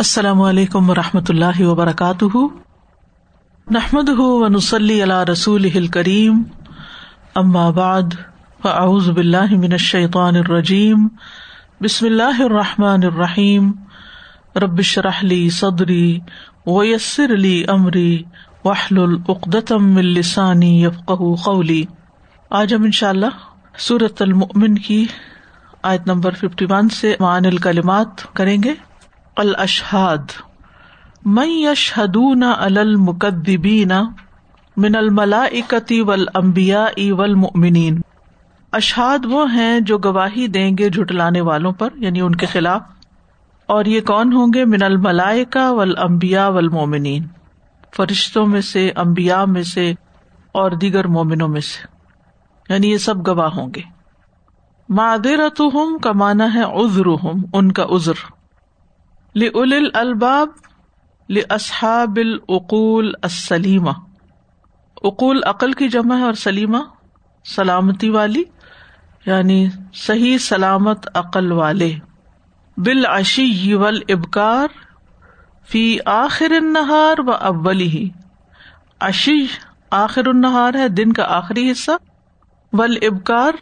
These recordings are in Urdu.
السلام علیکم و رحمۃ اللہ وبرکاتہ۔ نحمد و نسلی اللہ رسول کریم بعد، فاعوذ باللہ من الشیطان الرجیم۔ بسم اللہ الرحمٰن الرحیم۔ ربش رحلی صدری ویسر علی عمری وحل العقدم السانی یفق قولی۔ آج ہم ان شاء اللہ سورت المن کی آیت نمبر ففٹی ون سے معن الکلمات کریں گے۔ الاشہاد میں یشہدون المقدبین من الملائکتی والانبیاء والمؤمنین۔ اشہاد وہ ہیں جو گواہی دیں گے جھٹلانے والوں پر یعنی ان کے خلاف، اور یہ کون ہوں گے؟ من الملائکہ والانبیاء والمؤمنین۔ فرشتوں میں سے امبیا میں سے، اور دیگر مومنوں میں سے۔ یعنی یہ سب گواہ ہوں گے۔ معدرت کا مانا ہے عزر ان کا عزر لل الباب لصحاب العقول السلیمہ اقول عقل کی جمع ہے اور سلیمہ، سلامتی والی یعنی صحیح سلامت عقل والے. بالعشی ول ابکار فی آخر النہار و اولی ہی اشی آخر النہار ہے، دن کا آخری حصہ ول ابکار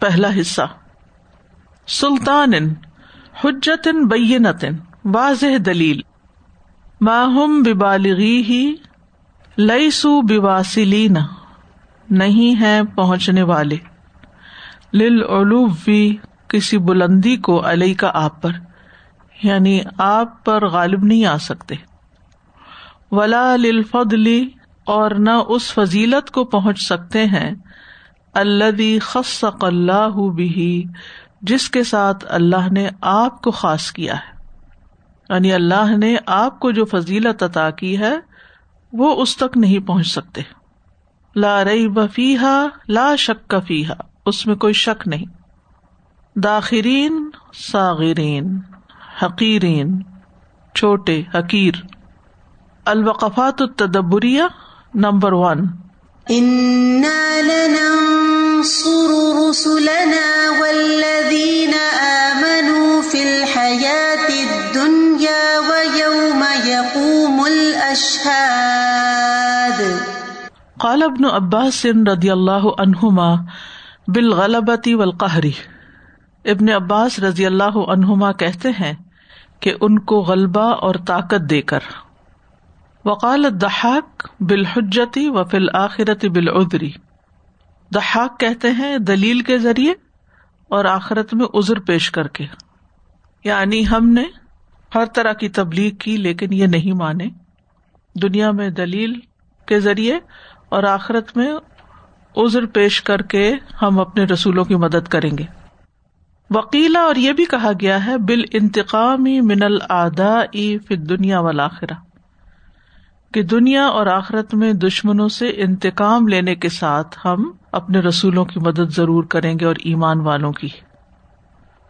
پہلا حصہ. سلطان حجت بینت واضح دلیل۔ ماہم ببالغی ہی لئی سو بواسلین نہیں ہے پہنچنے والے۔ للعلو کسی بلندی کو علی کا آپ پر۔ یعنی آپ پر غالب نہیں آ سکتے۔ ولا للفضلی اور نہ اس فضیلت کو پہنچ سکتے ہیں۔ اللہ خصق اللہ بھی جس کے ساتھ اللہ نے آپ کو خاص کیا ہے۔ یعنی اللہ نے آپ کو جو فضیلت عطا کی ہے، وہ اس تک نہیں پہنچ سکتے۔ لا رئی بفیحا لا شک فیحا اس میں کوئی شک نہیں۔ داخرین ساغرین حقیرین، چھوٹے، حقیر۔ الوقفات التدبریہ، نمبر ون۔ والذین آمنوا فی الحیات قال ابن عباس رضی اللہ عنہما بالغلبتی والقہری ابن عباس رضی اللہ عنہما کہتے ہیں کہ ان کو غلبہ اور طاقت دے کر. وقال دہاک بالحجتی و فل آخرت بالعذری دہاک کہتے ہیں دلیل کے ذریعے اور آخرت میں ازر پیش کر کے. یعنی ہم نے ہر طرح کی تبلیغ کی لیکن یہ نہیں مانے. دنیا میں دلیل کے ذریعے اور آخرت میں ازر پیش کر کے ہم اپنے رسولوں کی مدد کریں گے۔ وکیلا اور یہ بھی کہا گیا ہے بال انتقامی من الدا فی دنیا والآخرہ۔ کہ دنیا اور آخرت میں دشمنوں سے انتقام لینے کے ساتھ ہم اپنے رسولوں کی مدد ضرور کریں گے اور ایمان والوں کی۔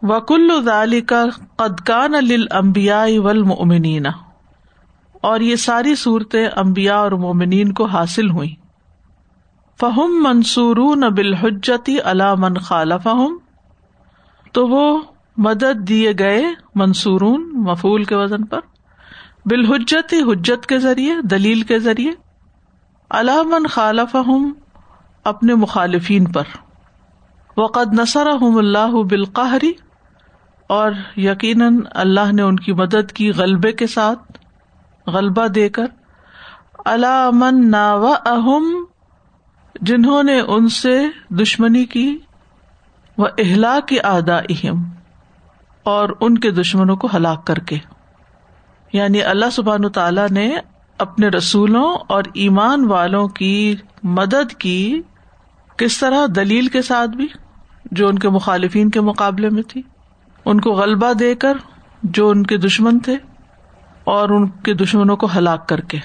وکل کا قدکان المبیا ولمنینا اور یہ ساری صورتیں امبیا اور مومنین کو حاصل ہوئی فہم منصور بالحجتی علا من خالف تو وہ مدد دیے گئے منصورون مفول کے وزن پر۔ بالحجتی حجت کے ذریعے، دلیل کے ذریعے۔ علامن خالف اپنے مخالفین پر۔ وقد نثر اللہ بالقہری اور یقیناً اللہ نے ان کی مدد کی غلبے کے ساتھ۔ غلبہ دے کر علامن نا و اہم جنہوں نے ان سے دشمنی کی وہ اہلا کی آدا اہم اور ان کے دشمنوں کو ہلاک کر کے۔ یعنی اللہ سبحان تعالیٰ نے اپنے رسولوں اور ایمان والوں کی مدد کی کس طرح دلیل کے ساتھ بھی، جو ان کے مخالفین کے مقابلے میں تھی۔ ان کو غلبہ دے کر جو ان کے دشمن تھے اور ان کے دشمنوں کو ہلاک کر کے۔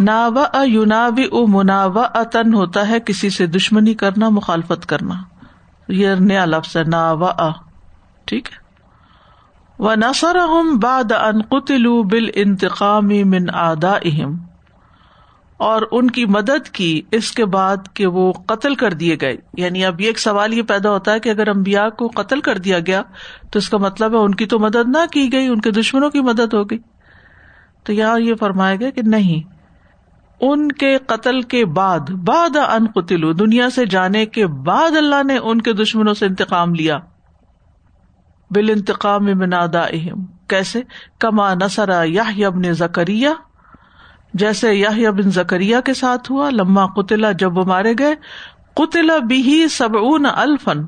ناوا یوناوی او مناوا اتن ہوتا ہے کسی سے دشمنی کرنا، مخالفت کرنا۔ یہ نیا لفظ ہے ناوا ٹھیک ہے؟ و نسر باد ان قطلو بال انتقامی من آدا اہم اور ان کی مدد کی اس کے بعد کہ وہ قتل کر دیے گئے۔ یعنی اب یہ ایک سوال یہ پیدا ہوتا ہے کہ اگر امبیا کو قتل کر دیا گیا تو اس کا مطلب ہے ان کی تو مدد نہ کی گئی، ان کے دشمنوں کی مدد ہو گئی۔ تو یہاں یہ فرمایا گیا کہ نہیں، ان کے قتل کے بعد بعد ان قتلو دنیا سے جانے کے بعد اللہ نے ان کے دشمنوں سے انتقام لیا۔ بال انتقام میں کیسے؟ کما نسرا یا ابن زکریہ جیسے یا بن زکریہ کے ساتھ ہوا، لما قطلا جب وہ مارے گئے قطلا بھی سب الفن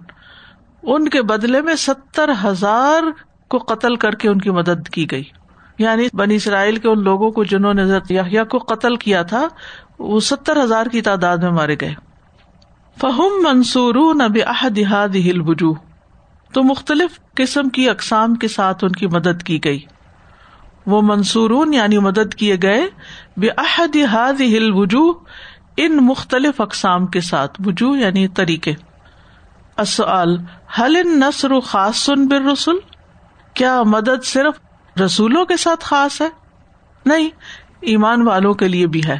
ان کے بدلے میں ستر ہزار کو قتل کر کے ان کی مدد کی گئی۔ یعنی بنی اسرائیل کے ان لوگوں کو جنہوں نے یا کو قتل کیا تھا، وہ ستر ہزار کی تعداد میں مارے گئے۔ فہم منصور نب ہل بجو تو مختلف قسم کی اقسام کے ساتھ ان کی مدد کی گئی۔ وہ منصورون یعنی مدد کیے گئے بے احد ہاد ہل وجوہ ان مختلف اقسام کے ساتھ، وجوہ یعنی طریقے۔ اصل حل نثر خاص سن بر رسول کیا مدد صرف رسولوں کے ساتھ خاص ہے؟ نہیں، ایمان والوں کے لیے بھی ہے۔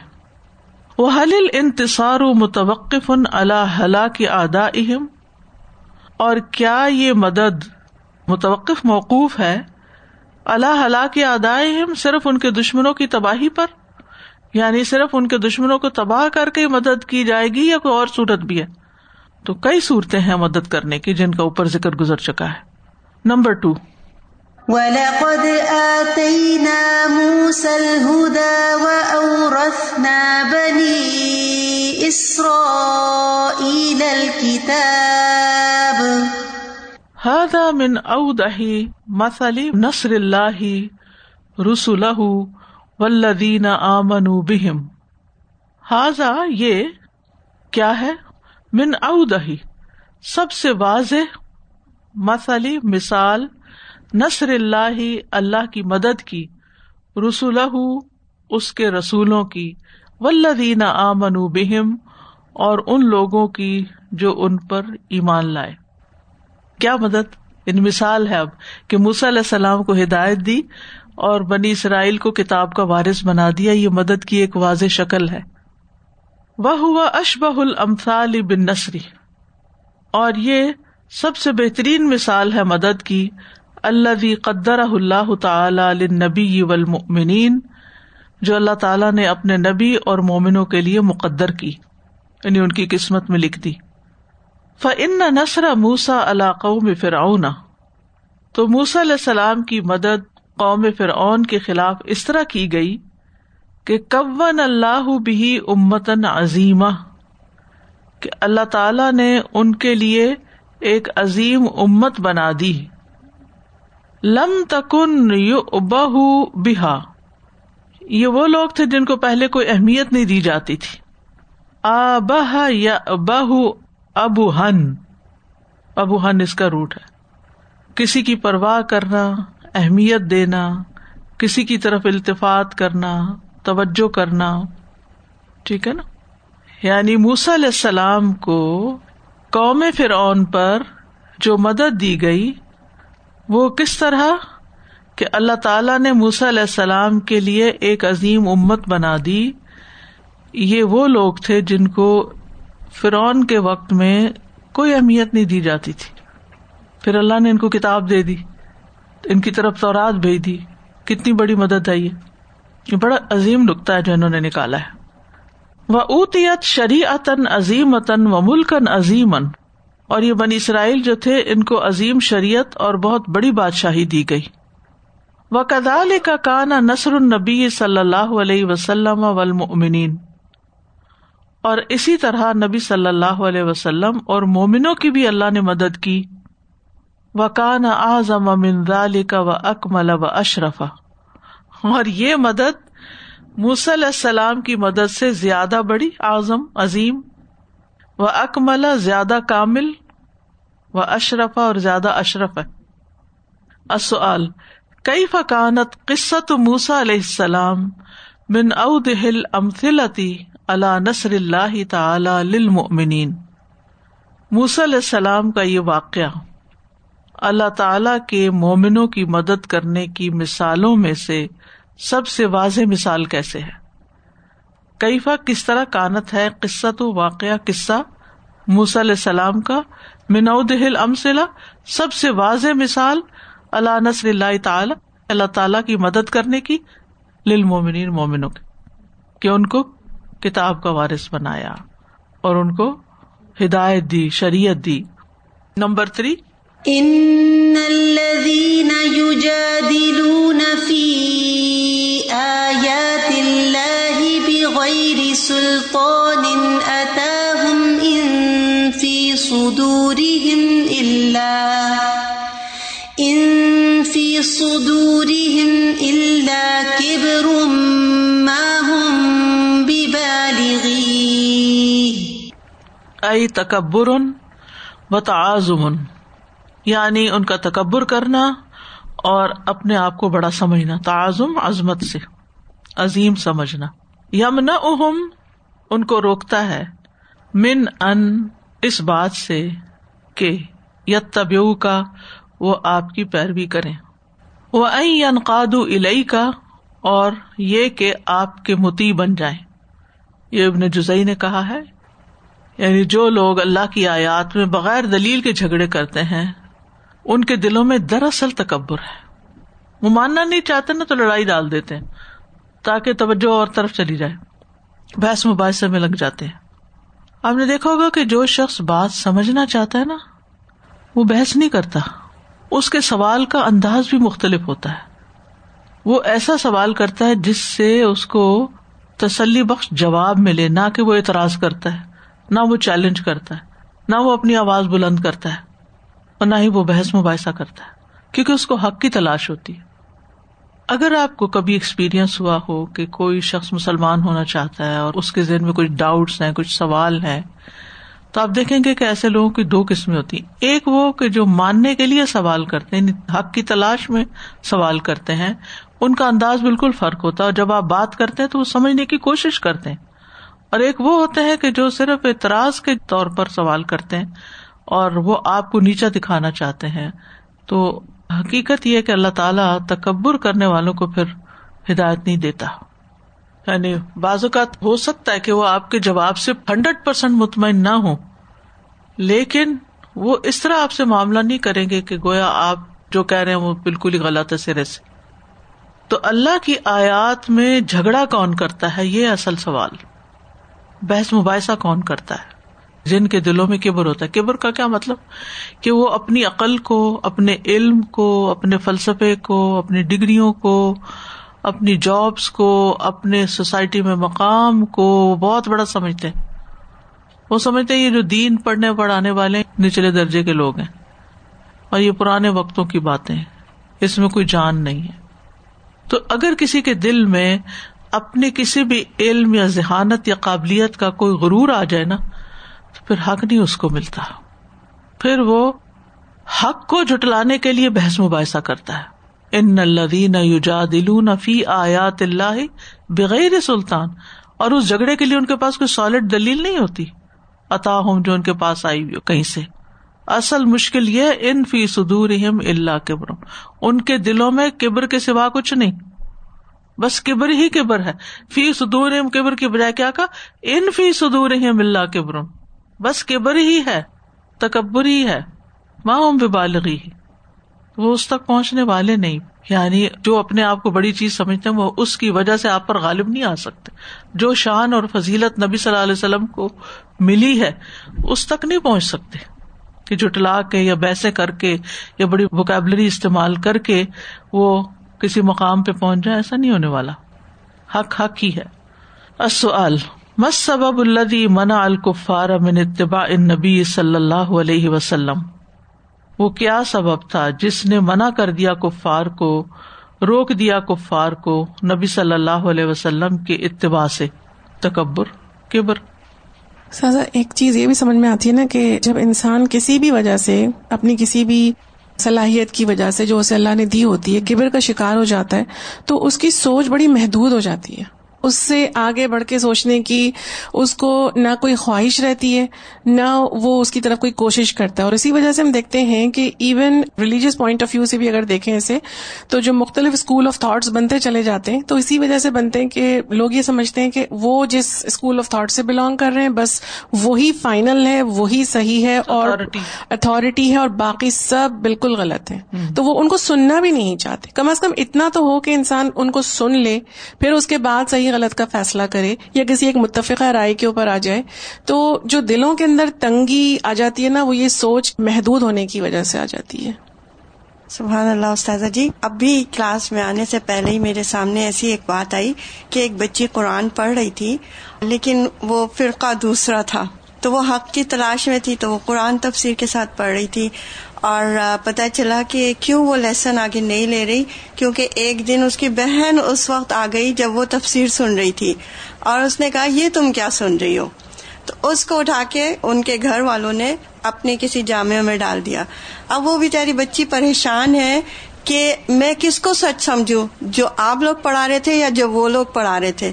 وہ حل انتصار و متوقف اللہ حلا کی آدا اہم اور کیا یہ مدد متوقف موقوف ہے؟ اللہ حلا کی آدائے صرف ان کے دشمنوں کی تباہی پر؟ یعنی صرف ان کے دشمنوں کو تباہ کر کے مدد کی جائے گی یا کوئی اور صورت بھی ہے؟ تو کئی صورتیں ہیں مدد کرنے کی جن کا اوپر ذکر گزر چکا ہے۔ نمبر ٹو وَلَقَدْ آتَيْنَا مُوسَى الْهُدَى وَأَوْرَثْنَا بَنِي إِسْرَائِيلَ الْكِتَابَ هذا من أوضح مثل نصر الله رسله والذين آمنوا بهم. هذا یہ کیا ہے؟ من اودہی سب سے واضح مثلی مثال نصر اللہ اللہ کی مدد کی رسول اس کے رسولوں کی ولدین آمن بہم اور ان لوگوں کی جو ان پر ایمان لائے۔ کیا مدد؟ ان مثال ہے اب کہ موسی علیہ السلام کو ہدایت دی اور بنی اسرائیل کو کتاب کا وارث بنا دیا۔ یہ مدد کی ایک واضح شکل ہے۔ وہ ہوا اشبہ المثال بن نصری اور یہ سب سے بہترین مثال ہے مدد کی۔ اللہ قدر اللہ تعالی نبی والمؤمنین جو اللہ تعالیٰ نے اپنے نبی اور مومنوں کے لیے مقدر کی یعنی ان کی قسمت میں لکھ دی۔ فن نسر موسا اللہ قوم فرعون۔ تو موسا علیہ السلام کی مدد قوم فرعون کے خلاف اس طرح کی گئی کہ کون اللہ بھی امتن عظیم کہ اللہ تعالی نے ان کے لیے ایک عظیم امت بنا دی۔ لم تکن یو بہ بہا۔ یہ وہ لوگ تھے جن کو پہلے کوئی اہمیت نہیں دی جاتی تھی۔ آ بہ یا بہ ابو ہن ابو ہن اس کا روٹ ہے۔ کسی کی پرواہ کرنا، اہمیت دینا، کسی کی طرف التفات کرنا، توجہ کرنا، ٹھیک ہے نا؟ یعنی موس علیہ السلام کو قوم فرعون پر جو مدد دی گئی، وہ کس طرح؟ کہ اللہ تعالیٰ نے موسا علیہ السلام کے لیے ایک عظیم امت بنا دی۔ یہ وہ لوگ تھے جن کو فرعون کے وقت میں کوئی اہمیت نہیں دی جاتی تھی۔ پھر اللہ نے ان کو کتاب دے دی، ان کی طرف تورات بھیج دی۔ کتنی بڑی مدد ہے۔ یہ بڑا عظیم نقطہ ہے جو انہوں نے نکالا ہے۔ وہ اوتیت شری عطن عظیم و ملکن عظیمن اور یہ بنی اسرائیل جو تھے، ان کو عظیم شریعت اور بہت بڑی بادشاہی دی گئی۔ وہ کدال کا کانا نصر النبی صلی اللہ علیہ وسلم والمؤمنین۔ اور اسی طرح نبی صلی اللہ علیہ وسلم اور مومنوں کی بھی اللہ نے مدد کی۔ و کان اعظم من ذلك و اکمل و اشرف اور یہ مدد موسی علیہ السلام کی مدد سے زیادہ بڑی، اعظم، عظیم۔ وہ اکمل زیادہ کامل و اشرف اور زیادہ اشرف ہے۔ کئی فکانت قصت موسا علیہ السلام بن اودل امثلتی اللہ نصر اللہ تعالی موسی علیہ السلام کا یہ واقعہ اللہ تعالی کے مومنوں کی مدد کرنے کی مثالوں میں سے سب سے واضح مثال کیسے ہے؟ کیفا کس طرح کانت ہے؟ قصہ تو واقعہ قصہ موسی علیہ السلام کا منعود امسلا سب سے واضح مثال اللہ نصر اللہ تعالی اللہ تعالی کی مدد کرنے کی للمومنین مومنوں کی، کہ ان کو کتاب کا وارث بنایا اور ان کو ہدایت دی، شریعت دی۔ Number three. ان الذين يجادلون في آيات الله بغير سلطان أتاهم إن في صدورهم إلا إن في صدورهم إلا كبر ائی تکبر و تعظم یعنی ان کا تکبر کرنا اور اپنے آپ کو بڑا سمجھنا، تعظم، عظمت سے، عظیم سمجھنا۔ یمنا اہم ان کو روکتا ہے۔ من ان، اس بات سے کہ یت طبیو کا وہ آپ کی پیروی کریں۔ وہ این انقاد الئی کا اور یہ کہ آپ کے متی بن جائیں۔ یہ ابن جزئی نے کہا ہے۔ یعنی جو لوگ اللہ کی آیات میں بغیر دلیل کے جھگڑے کرتے ہیں، ان کے دلوں میں دراصل تکبر ہے۔ وہ ماننا نہیں چاہتے نا تو لڑائی ڈال دیتے ہیں، تاکہ توجہ اور طرف چلی جائے۔ بحث مباحثے میں لگ جاتے ہیں۔ آپ نے دیکھا ہوگا کہ جو شخص بات سمجھنا چاہتا ہے نا، وہ بحث نہیں کرتا۔ اس کے سوال کا انداز بھی مختلف ہوتا ہے۔ وہ ایسا سوال کرتا ہے جس سے اس کو تسلی بخش جواب ملے، نہ کہ وہ اعتراض کرتا ہے۔ نہ وہ چیلنج کرتا ہے، نہ وہ اپنی آواز بلند کرتا ہے اور نہ ہی وہ بحث مباحثہ کرتا ہے، کیونکہ اس کو حق کی تلاش ہوتی ہے۔ اگر آپ کو کبھی ایکسپیرئنس ہوا ہو کہ کوئی شخص مسلمان ہونا چاہتا ہے اور اس کے ذہن میں کچھ ڈاؤٹس ہیں، کچھ سوال ہیں، تو آپ دیکھیں گے کہ ایسے لوگوں کی دو قسمیں ہوتی ہیں۔ ایک وہ کہ جو ماننے کے لیے سوال کرتے ہیں یعنی حق کی تلاش میں سوال کرتے ہیں، ان کا انداز بالکل فرق ہوتا ہے اور جب آپ بات کرتے ہیں تو وہ سمجھنے کی کوشش کرتے ہیں۔ اور ایک وہ ہوتے ہیں کہ جو صرف اعتراض کے طور پر سوال کرتے ہیں اور وہ آپ کو نیچا دکھانا چاہتے ہیں۔ تو حقیقت یہ کہ اللہ تعالیٰ تکبر کرنے والوں کو پھر ہدایت نہیں دیتا۔ یعنی بعض اوقات ہو سکتا ہے کہ وہ آپ کے جواب سے ہنڈریڈ پرسینٹ مطمئن نہ ہو لیکن وہ اس طرح آپ سے معاملہ نہیں کریں گے کہ گویا آپ جو کہہ رہے ہیں وہ بالکل ہی غلط ہے سرے سے۔ تو اللہ کی آیات میں جھگڑا کون کرتا ہے؟ یہ اصل سوال۔ بحث مباحثہ کون کرتا ہے؟ جن کے دلوں میں کبر ہوتا ہے۔ کبر کا کیا مطلب؟ کہ وہ اپنی عقل کو، اپنے علم کو، اپنے فلسفے کو، اپنی ڈگریوں کو، اپنی جابس کو، اپنے سوسائٹی میں مقام کو بہت بڑا سمجھتے ہیں۔ وہ سمجھتے ہیں یہ جو دین پڑھنے پڑھانے والے نچلے درجے کے لوگ ہیں۔ اور یہ پرانے وقتوں کی باتیں اس میں کوئی جان نہیں ہے۔ تو اگر کسی کے دل میں اپنے کسی بھی علم یا ذہانت یا قابلیت کا کوئی غرور آ جائے نا، تو پھر حق نہیں اس کو ملتا۔ پھر وہ حق کو جٹلانے کے لیے بحث مباحثہ کرتا ہے۔ ان الدین یوجا دلون فی آیات اللہ بغیر سلطان، اور اس جھگڑے کے لیے ان کے پاس کوئی سالڈ دلیل نہیں ہوتی۔ عطا ہوں جو ان کے پاس آئی ہوئی کہیں سے۔ اصل مشکل یہ ان فی سدور اللہ کبر۔ ان کے دلوں میں کبر کے سوا کچھ نہیں۔ بس کبر ہی کبر ہے۔ فی سدور کبر کی بجائے کیا کہا؟ ان فی سدور اللہ کبر بس کبر ہی ہے، تکبر ہی ہے ماں ام بالغی وہ اس تک پہنچنے والے نہیں۔ یعنی جو اپنے آپ کو بڑی چیز سمجھتے ہیں، وہ اس کی وجہ سے آپ پر غالب نہیں آ سکتے۔ جو شان اور فضیلت نبی صلی اللہ علیہ وسلم کو ملی ہے، اس تک نہیں پہنچ سکتے۔ کہ جٹلا کے یا بیسے کر کے یا بڑی وکیبلری استعمال کر کے وہ کسی مقام پہ پہنچ جائے، ایسا نہیں ہونے والا۔ حق حق ہی ہے۔ مس سبب الدی منا الکفار من اتباع نبی صلی اللہ علیہ وسلم؟ وہ کیا سبب تھا جس نے منع کر دیا کفار کو، روک دیا کفار کو نبی صلی اللہ علیہ وسلم کے اتباع سے؟ تکبر، کبر۔ سازا، ایک چیز یہ بھی سمجھ میں آتی ہے نا کہ جب انسان کسی بھی وجہ سے، اپنی کسی بھی صلاحیت کی وجہ سے جو اسے اللہ نے دی ہوتی ہے، کبر کا شکار ہو جاتا ہے، تو اس کی سوچ بڑی محدود ہو جاتی ہے۔ اس سے آگے بڑھ کے سوچنے کی اس کو نہ کوئی خواہش رہتی ہے نہ وہ اس کی طرف کوئی کوشش کرتا ہے۔ اور اسی وجہ سے ہم دیکھتے ہیں کہ even religious point of view سے بھی اگر دیکھیں اسے تو جو مختلف اسکول آف تھاٹس بنتے چلے جاتے ہیں تو اسی وجہ سے بنتے ہیں کہ لوگ یہ سمجھتے ہیں کہ وہ جس اسکول آف تھاٹ سے بلانگ کر رہے ہیں بس وہی فائنل ہے وہی صحیح ہے اور اتارٹی ہے اور باقی سب بالکل غلط ہے تو وہ ان کو سننا بھی نہیں چاہتے۔ کم از کم اتنا تو ہو کہ انسان ان کو سن لے پھر اس کے بعد صحیح غلط کا فیصلہ کرے یا کسی ایک متفقہ رائے کے اوپر آ جائے، تو جو دلوں کے اندر تنگی آ جاتی ہے نا، وہ یہ سوچ محدود ہونے کی وجہ سے آ جاتی ہے۔ سبحان اللہ، استاذہ جی اب بھی کلاس میں آنے سے پہلے ہی میرے سامنے ایسی ایک بات آئی کہ ایک بچی قرآن پڑھ رہی تھی، لیکن وہ فرقہ دوسرا تھا۔ تو وہ حق کی تلاش میں تھی تو وہ قرآن تفسیر کے ساتھ پڑھ رہی تھی اور پتہ چلا کہ کیوں وہ لیسن آگے نہیں لے رہی کیونکہ ایک دن اس کی بہن اس وقت آ گئی جب وہ تفسیر سن رہی تھی اور اس نے کہا، یہ تم کیا سن رہی ہو؟ تو اس کو اٹھا کے ان کے گھر والوں نے اپنے کسی جامع میں ڈال دیا۔ اب وہ بیچاری بچی پریشان ہے کہ میں کس کو سچ سمجھوں؟ جو آپ لوگ پڑھا رہے تھے یا جو وہ لوگ پڑھا رہے تھے؟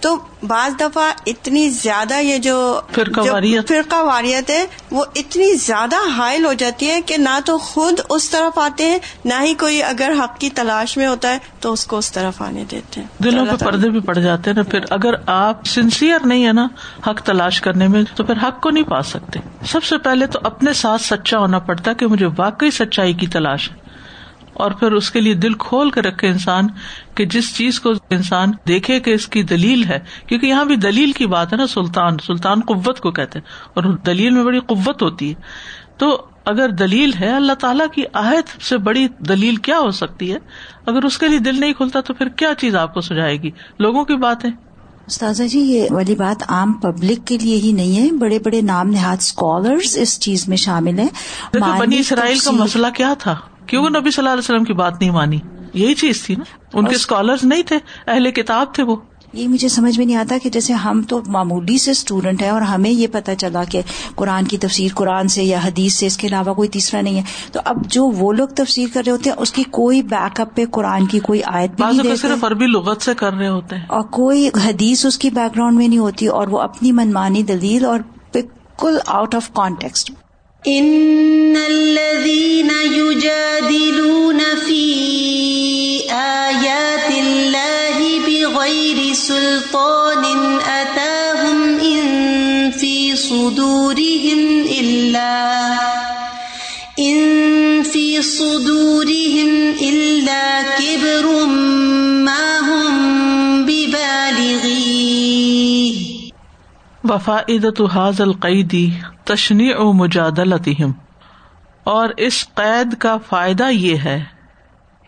تو بعض دفعہ اتنی زیادہ یہ جو فرقہ واریت۔ ہے وہ اتنی زیادہ حائل ہو جاتی ہے کہ نہ تو خود اس طرف آتے ہیں نہ ہی کوئی اگر حق کی تلاش میں ہوتا ہے تو اس کو اس طرف آنے دیتے ہیں۔ دلوں پہ پردے بھی پڑ جاتے ہیں نا۔ پھر اگر آپ سنسیئر نہیں ہے نا حق تلاش کرنے میں تو پھر حق کو نہیں پا سکتے۔ سب سے پہلے تو اپنے ساتھ سچا ہونا پڑتا ہے کہ مجھے واقعی سچائی کی تلاش ہے۔ اور پھر اس کے لیے دل کھول کے رکھے انسان کہ جس چیز کو انسان دیکھے کہ اس کی دلیل ہے کیونکہ یہاں بھی دلیل کی بات ہے نا سلطان سلطان قوت کو کہتے ہیں اور دلیل میں بڑی قوت ہوتی ہے۔ تو اگر دلیل ہے اللہ تعالیٰ کی عہد سے بڑی دلیل کیا ہو سکتی ہے؟ اگر اس کے لیے دل نہیں کھلتا تو پھر کیا چیز آپ کو سجائے گی؟ لوگوں کی بات ہے۔ استاذہ جی یہ والی بات عام پبلک کے لیے ہی نہیں ہے۔ بڑے بڑے نام نہاد اسکالرس اس چیز میں شامل ہیں۔ بنی اسرائیل کا مسئلہ کیا تھا؟ کیوں نبی صلی اللہ علیہ وسلم کی بات نہیں مانی؟ یہی چیز تھی نا۔ ان کے اسکالر نہیں تھے اہل کتاب تھے وہ۔ یہ مجھے سمجھ میں نہیں آتا کہ جیسے ہم تو معمولی سے اسٹوڈنٹ ہیں اور ہمیں یہ پتا چلا کہ قرآن کی تفسیر قرآن سے یا حدیث سے اس کے علاوہ کوئی تیسرا نہیں ہے۔ تو اب جو وہ لوگ تفسیر کر رہے ہوتے ہیں اس کی کوئی بیک اپ پہ قرآن کی کوئی آیت بھی صرف عربی لغت سے کر رہے ہوتے ہیں۔ اور کوئی حدیث اس کی بیک گراؤنڈ میں نہیں ہوتی اور وہ اپنی منمانی دلیل اور بالکل آؤٹ آف کانٹیکسٹ ان الذين يجادلون في آيات الله بغير سلطان أتاهم إن في صدورهم إلا إن في صدورهم إلا كبر ما وفائدة هذا القيد تشنی او مجادلتہم۔ اور اس قید کا فائدہ یہ ہے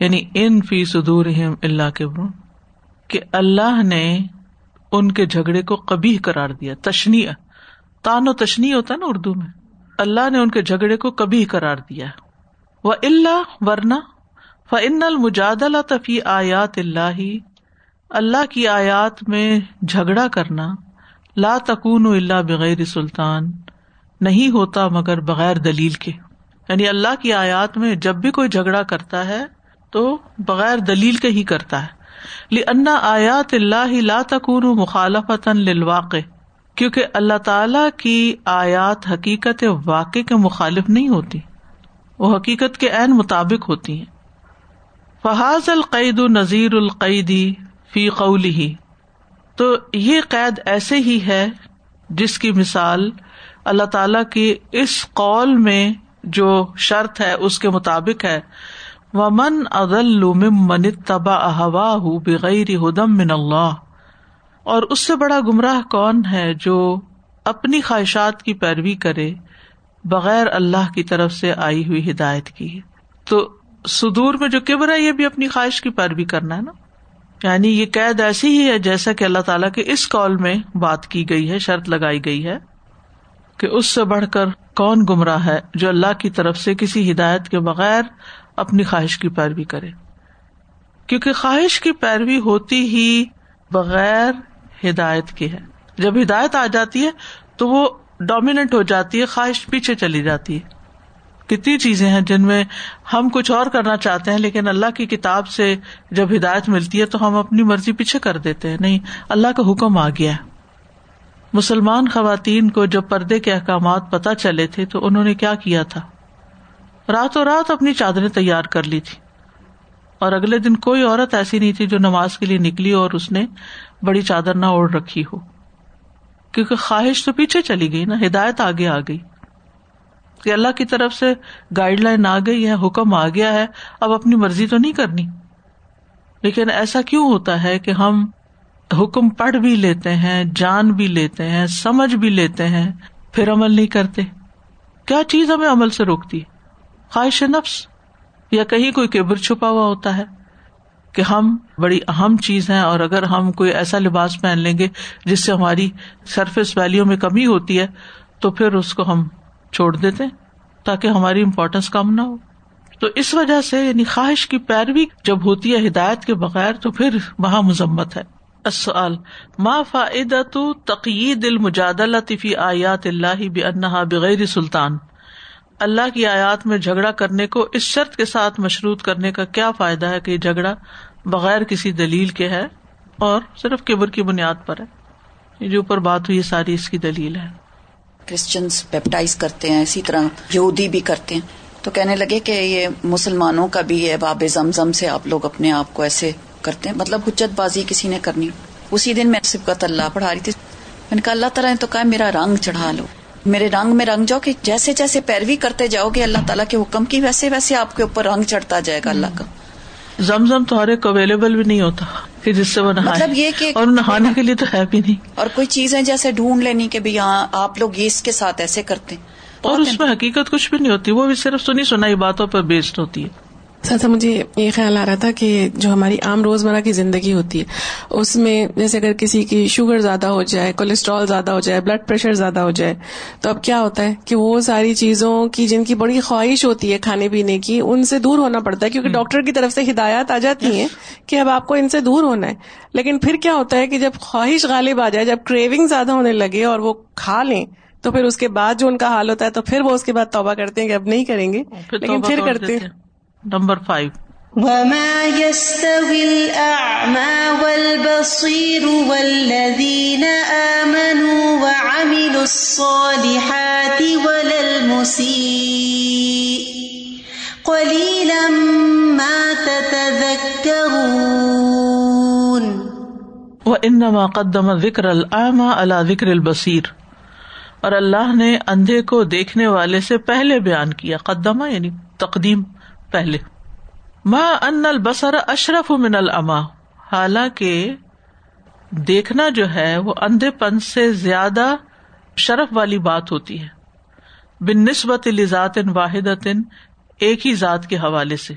یعنی ان فی صدور اللہ کے کہ اللہ نے ان کے جھگڑے کو کبھی قرار دیا تشنی تان و تشنی ہوتا ہے نا اردو میں۔ اللہ نے ان کے جھگڑے کو کبھی قرار دیا۔ وہ اللہ ورنہ فن المجادل تفی آیات اللہ اللہ کی آیات میں جھگڑا کرنا لا تکون اللہ بغیر سلطان، نہیں ہوتا مگر بغیر دلیل کے۔ یعنی اللہ کی آیات میں جب بھی کوئی جھگڑا کرتا ہے تو بغیر دلیل کے ہی کرتا ہے۔ انا آیات اللہ لا تکون مخالفت للواقع، کیونکہ اللہ تعالی کی آیات حقیقت واقع کے مخالف نہیں ہوتی، وہ حقیقت کے عین مطابق ہوتی ہیں۔ فحاظ القید نذیر القیدی فی قولی تو یہ قید ایسے ہی ہے جس کی مثال اللہ تعالی کی اس قول میں جو شرط ہے، اس کے مطابق ہے۔ و من ادل من تبا احوا بغیر ہدم من اللہ اور اس سے بڑا گمراہ کون ہے جو اپنی خواہشات کی پیروی کرے، بغیر اللہ کی طرف سے آئی ہوئی ہدایت کی۔ تو سدور میں جو کبر ہے، یہ بھی اپنی خواہش کی پیروی کرنا ہے نا؟ یعنی یہ قید ایسی ہی ہے جیسا کہ اللہ تعالیٰ کے اس کال میں بات کی گئی ہے، شرط لگائی گئی ہے کہ اس سے بڑھ کر کون گمراہ ہے جو اللہ کی طرف سے کسی ہدایت کے بغیر اپنی خواہش کی پیروی کرے۔ کیونکہ خواہش کی پیروی ہوتی ہی بغیر ہدایت کی ہے۔ جب ہدایت آ جاتی ہے تو وہ ڈومیننٹ ہو جاتی ہے، خواہش پیچھے چلی جاتی ہے۔ کتنی چیزیں ہیں جن میں ہم کچھ اور کرنا چاہتے ہیں، لیکن اللہ کی کتاب سے جب ہدایت ملتی ہے تو ہم اپنی مرضی پیچھے کر دیتے ہیں۔ نہیں، اللہ کا حکم آ گیا مسلمان خواتین کو جب پردے کے احکامات پتہ چلے تھے تو انہوں نے کیا کیا تھا؟ راتوں رات اپنی چادریں تیار کر لی تھی۔ اور اگلے دن کوئی عورت ایسی نہیں تھی جو نماز کے لیے نکلی اور اس نے بڑی چادر نہ اوڑھ رکھی ہو۔ کیونکہ خواہش تو پیچھے چلی گئی نا، ہدایت آگے آ گئی۔ کہ اللہ کی طرف سے گائیڈ لائن آ گئی ہے، حکم آ گیا ہے، اب اپنی مرضی تو نہیں کرنی۔ لیکن ایسا کیوں ہوتا ہے کہ ہم حکم پڑھ بھی لیتے ہیں، جان بھی لیتے ہیں، سمجھ بھی لیتے ہیں، پھر عمل نہیں کرتے؟ کیا چیز ہمیں عمل سے روکتی خواہش نفس یا کہیں کوئی کیبر چھپا ہوا ہوتا ہے کہ ہم بڑی اہم چیز ہے اور اگر ہم کوئی ایسا لباس پہن لیں گے جس سے ہماری سرفیس ویلو میں کمی ہوتی ہے، تو پھر اس کو ہم چھوڑ دیتے تاکہ ہماری امپورٹینس کم نہ ہو۔ تو اس وجہ سے یعنی خواہش کی پیروی جب ہوتی ہے ہدایت کے بغیر تو پھر وہاں مذمت ہے۔ السؤال، ما فائدۃ تقیید المجادلۃ فی آیات اللہ بانها بغیر سلطان؟ اللہ کی آیات میں جھگڑا کرنے کو اس شرط کے ساتھ مشروط کرنے کا کیا فائدہ ہے کہ یہ جھگڑا بغیر کسی دلیل کے ہے اور صرف کیبر کی بنیاد پر ہے؟ جو اوپر بات ہوئی ساری اس کی دلیل ہے۔ کرسچنس بیپٹائز کرتے ہیں، اسی طرح یہودی بھی کرتے ہیں۔ تو کہنے لگے کہ یہ مسلمانوں کا بھی ہے، باب زمزم سے آپ لوگ اپنے آپ کو ایسے کرتے ہیں۔ مطلب حجت بازی کسی نے کرنی۔ اسی دن میں سبقت اللہ پڑھا رہی تھی۔ میں نے کہا، اللہ تعالیٰ نے تو کہا، میرا رنگ چڑھا لو۔ میرے رنگ میں رنگ جاؤ کہ جیسے جیسے پیروی کرتے جاؤ گے، اللہ تعالیٰ کے حکم کی ویسے ویسے آپ کے اوپر رنگ چڑھتا جائے گا اللہ کا۔ زمزم تو ہر ایک اویلیبل بھی نہیں ہوتا۔ کہ جس سے وہ نہائے۔ مطلب یہ کہ اور نہانے کے لیے تو ہے بھی نہیں۔ اور کوئی چیزیں جیسے ڈھونڈ لینی کہ بھی ہاں آپ لوگ یہ اس کے ساتھ ایسے کرتے ہیں۔ اور اس میں حقیقت کچھ بھی نہیں ہوتی وہ بھی صرف سنی سنائی باتوں پر بیسڈ ہوتی ہے۔ ساتھ مجھے یہ خیال آ رہا تھا کہ جو ہماری عام روزمرہ کی زندگی ہوتی ہے اس میں جیسے اگر کسی کی شوگر زیادہ ہو جائے کولیسٹرول زیادہ ہو جائے بلڈ پریشر زیادہ ہو جائے تو اب کیا ہوتا ہے کہ وہ ساری چیزوں کی جن کی بڑی خواہش ہوتی ہے کھانے پینے کی ان سے دور ہونا پڑتا ہے کیونکہ ڈاکٹر کی طرف سے ہدایات آ جاتی ہیں کہ اب آپ کو ان سے دور ہونا ہے۔ لیکن پھر کیا ہوتا ہے کہ جب خواہش غالب آ جائے جب کریونگ زیادہ ہونے لگے اور وہ کھا لیں تو پھر اس کے بعد جو ان کا حال ہوتا ہے تو پھر وہ اس کے بعد توبہ کرتے ہیں کہ اب نہیں کریں گے۔ لیکن پھر کرتے ہیں۔ Number five. وما يستوي الأعمى والبصير والذين آمنوا وعملوا الصالحات ولا المسيء۔ قليلا ما تتذكرون۔ وانما قدم ذکر العامہ على ذکر البصیر اور اللہ نے اندھے کو دیکھنے والے سے پہلے بیان کیا قدمہ یعنی تقدیم۔ پہلے۔ ماں ان البصر اشرف من العما حالانکہ دیکھنا جو ہے وہ اندھے پن سے زیادہ شرف والی بات ہوتی ہے۔ بن نسبت لذات واحد ایک ہی ذات کے حوالے سے۔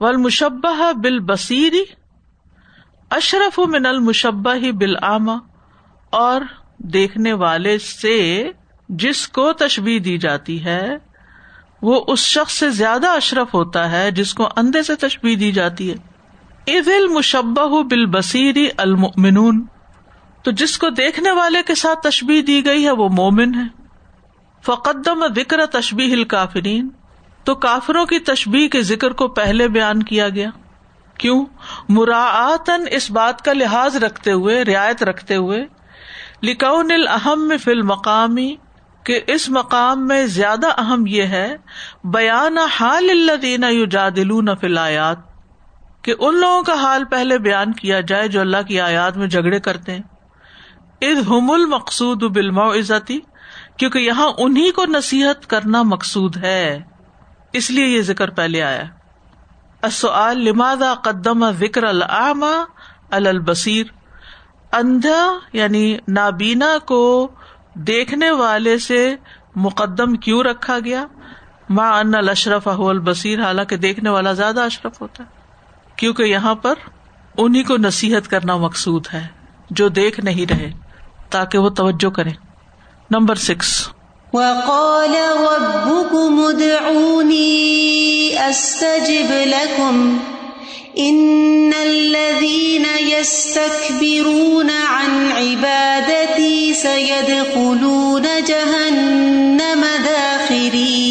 والمشبہ بال بصیری اشرف من المشبہ ہی بالآما اور دیکھنے والے سے جس کو تشبیح دی جاتی ہے وہ اس شخص سے زیادہ اشرف ہوتا ہے جس کو اندھے سے تشبیح دی جاتی ہے۔ عید المشبہ بال بصیری المنون تو جس کو دیکھنے والے کے ساتھ تشبیح دی گئی ہے وہ مومن ہے۔ فقدم ذکر تشبیح الکافرین، تو کافروں کی تشبیح کے ذکر کو پہلے بیان کیا گیا۔ کیوں؟ مراعتن اس بات کا لحاظ رکھتے ہوئے، رعایت رکھتے ہوئے، لکون الحم فل مقامی کہ اس مقام میں زیادہ اہم یہ ہے، بیان حال اللہ دینا یو جادل فلایات کہ ان لوگوں کا حال پہلے بیان کیا جائے جو اللہ کی آیات میں جھگڑے کرتے ہیں۔ اد ہم المقصود بالم عزتی کیونکہ یہاں انہیں کو نصیحت کرنا مقصود ہے۔ اس لیے یہ ذکر پہلے آیا۔ السؤال، لماذا قدم ذکر العامہ البصیر؟ اندھا یعنی نابینا کو دیکھنے والے سے مقدم کیوں رکھا گیا؟ ماں ان الشرف البصیر حالانکہ دیکھنے والا زیادہ اشرف ہوتا ہے۔ کیونکہ یہاں پر انہیں کو نصیحت کرنا مقصود ہے، جو دیکھ نہیں رہے، تاکہ وہ توجہ کرے نمبر سکس۔ وقال ربكم ادعوني استجب لكم۔ ان الذين يستكبرون عن عبادتي سيدخلون جهنم داخرين.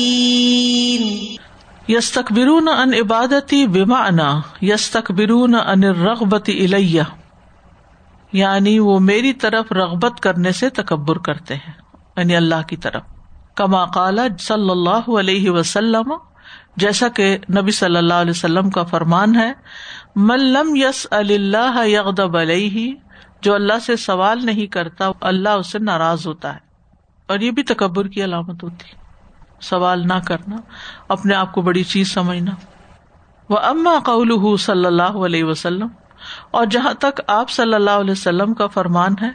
یس تقبرون ان عبادتی بما انا یس تقبرون یعنی وہ میری طرف رغبت کرنے سے تکبر کرتے ہیں یعنی اللہ کی طرف. کما کالا صلی اللہ علیہ وسلم جیسا کہ نبی صلی اللہ علیہ وسلم کا فرمان ہے ملم یس اللہ یغدب علیہ جو اللہ سے سوال نہیں کرتا، اللہ اس سے ناراض ہوتا ہے۔ اور یہ بھی تکبر کی علامت ہوتی سوال نہ کرنا، اپنے آپ کو بڑی چیز سمجھنا۔ وہ اما قول صلی اللہ علیہ وسلم، اور جہاں تک آپ صلی اللہ علیہ وسلم کا فرمان ہے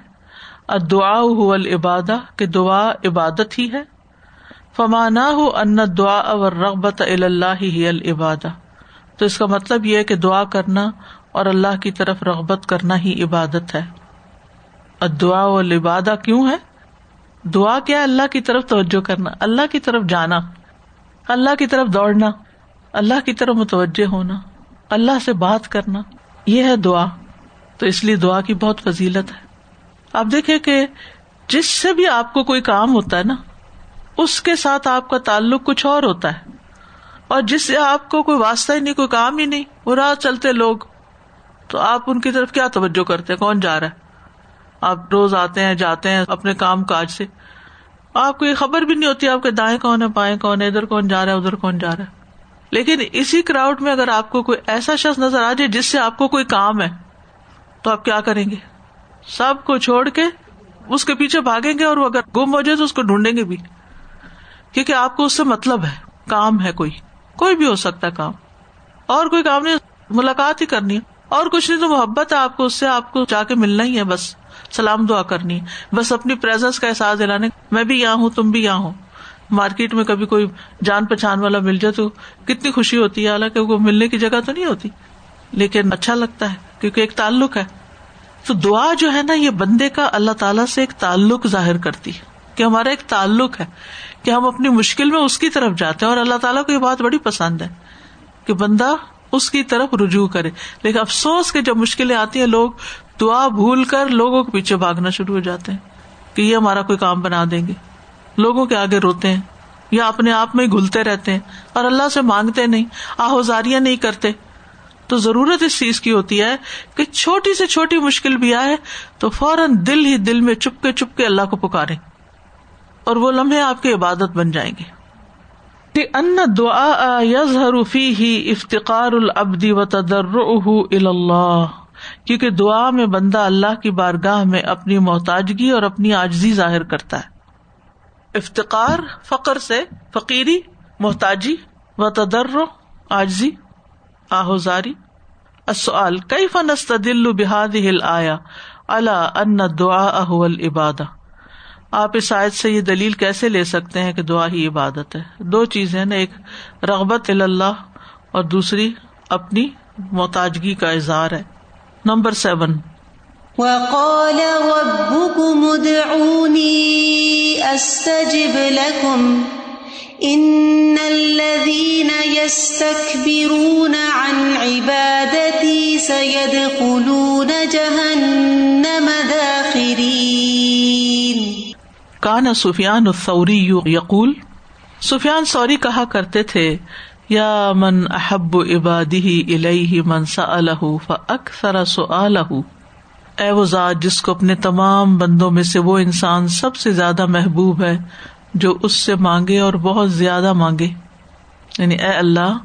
دعا العبادہ، کہ دعا عبادت ہی ہے۔ فمانا ہو ان دعا اور رغبت اللہ ہی العبادہ۔ تو اس کا مطلب یہ ہے کہ دعا کرنا اور اللہ کی طرف رغبت کرنا ہی عبادت ہے۔ دعا العبادہ کیوں ہے؟ دعا کیا اللہ کی طرف توجہ کرنا، اللہ کی طرف جانا، اللہ کی طرف دوڑنا، اللہ کی طرف متوجہ ہونا، اللہ سے بات کرنا، یہ ہے دعا۔ تو اس لیے دعا کی بہت فضیلت ہے۔ آپ دیکھیں کہ جس سے بھی آپ کو کوئی کام ہوتا ہے نا اس کے ساتھ آپ کا تعلق کچھ اور ہوتا ہے۔ اور جس سے آپ کو کوئی واسطہ ہی نہیں، کوئی کام ہی نہیں، وہ راہ چلتے لوگ۔ تو آپ ان کی طرف کیا توجہ کرتے کون جا رہا ہے؟ آپ روز آتے ہیں، جاتے ہیں اپنے کام کاج سے۔ آپ کو یہ خبر بھی نہیں ہوتی آپ کے دائیں کون ہے بائیں کون ہے ادھر کون جا رہا ہے، ادھر کون جا رہا ہے۔ لیکن اسی کراؤڈ میں اگر آپ کو کوئی ایسا شخص نظر آ جائے جس سے آپ کو کوئی کام ہے، تو آپ کیا کریں گے؟ سب کو چھوڑ کے اس کے پیچھے بھاگیں گے اور وہ اگر گم ہو جائے تو اس کو ڈھونڈیں گے بھی۔ کیونکہ آپ کو اس سے مطلب ہے، کام ہے کوئی۔ کوئی بھی ہو سکتا ہے کام۔ اور کوئی کام نہیں، ملاقات ہی کرنی۔ ہے اور کچھ نہیں تو محبت ہے آپ کو، اس سے آپ کو جا کے ملنا ہی ہے، بس۔ سلام دعا کرنی۔ بس اپنی پریزنس کا احساس دلانے۔ میں بھی یہاں ہوں، تم بھی یہاں ہوں مارکیٹ میں کبھی کوئی جان پہچان والا مل جائے تو کتنی خوشی ہوتی ہے۔ حالانکہ وہ ملنے کی جگہ تو نہیں ہوتی، لیکن اچھا لگتا ہے، کیونکہ ایک تعلق ہے۔ تو دعا جو ہے نا، یہ بندے کا اللہ تعالیٰ سے ایک تعلق ظاہر کرتی ہے۔ کہ ہمارا ایک تعلق ہے کہ ہم اپنی مشکل میں اس کی طرف جاتے ہیں اور اللہ تعالیٰ کو یہ بات بڑی پسند ہے کہ بندہ اس کی طرف رجوع کرے۔ لیکن افسوس کے جب مشکلیں آتی ہیں، لوگ دعا بھول کر لوگوں کے پیچھے بھاگنا شروع ہو جاتے ہیں کہ یہ ہمارا کوئی کام بنا دیں گے۔ لوگوں کے آگے روتے ہیں یا اپنے آپ میں گلتے رہتے ہیں اور اللہ سے مانگتے نہیں آہوزاریاں نہیں کرتے۔ تو ضرورت اس چیز کی ہوتی ہے کہ چھوٹی سے چھوٹی مشکل بھی آئے تو فوراً دل ہی دل میں چپ کے چپ کے اللہ کو پکارے۔ اور وہ لمحے آپ کی عبادت بن جائیں گے۔ ان دعا یظہر فی افتقار العبدی و تدر اللہ کیونکہ دعا میں بندہ اللہ کی بارگاہ میں اپنی محتاجگی اور اپنی آجزی ظاہر کرتا ہے۔ افتقار فقر سے فقیری، محتاجی و تدر آجزی آہوزاری۔ السؤال کئی فنست دل بحاد ہل آیا اللہ ان دعا احول عبادہ آپ اس آیت سے یہ دلیل کیسے لے سکتے ہیں کہ دعا ہی عبادت ہے؟ دو چیزیں نا ایک رغبت اللہ اور دوسری اپنی محتاجگی کا اظہار ہے۔ Number seven. وقال ربكم ادعوني استجب لكم ان الذين يستكبرون عن عبادتي سيدخلون جهنم. کان سفیان الثوری یقول، سفیان سوری کہا کرتے تھے، یا من احب عبادی الہ منسا الح فر اے وہ ذات جس کو اپنے تمام بندوں میں سے وہ انسان سب سے زیادہ محبوب ہے، جو اس سے مانگے اور بہت زیادہ مانگے۔ یعنی اے اللہ،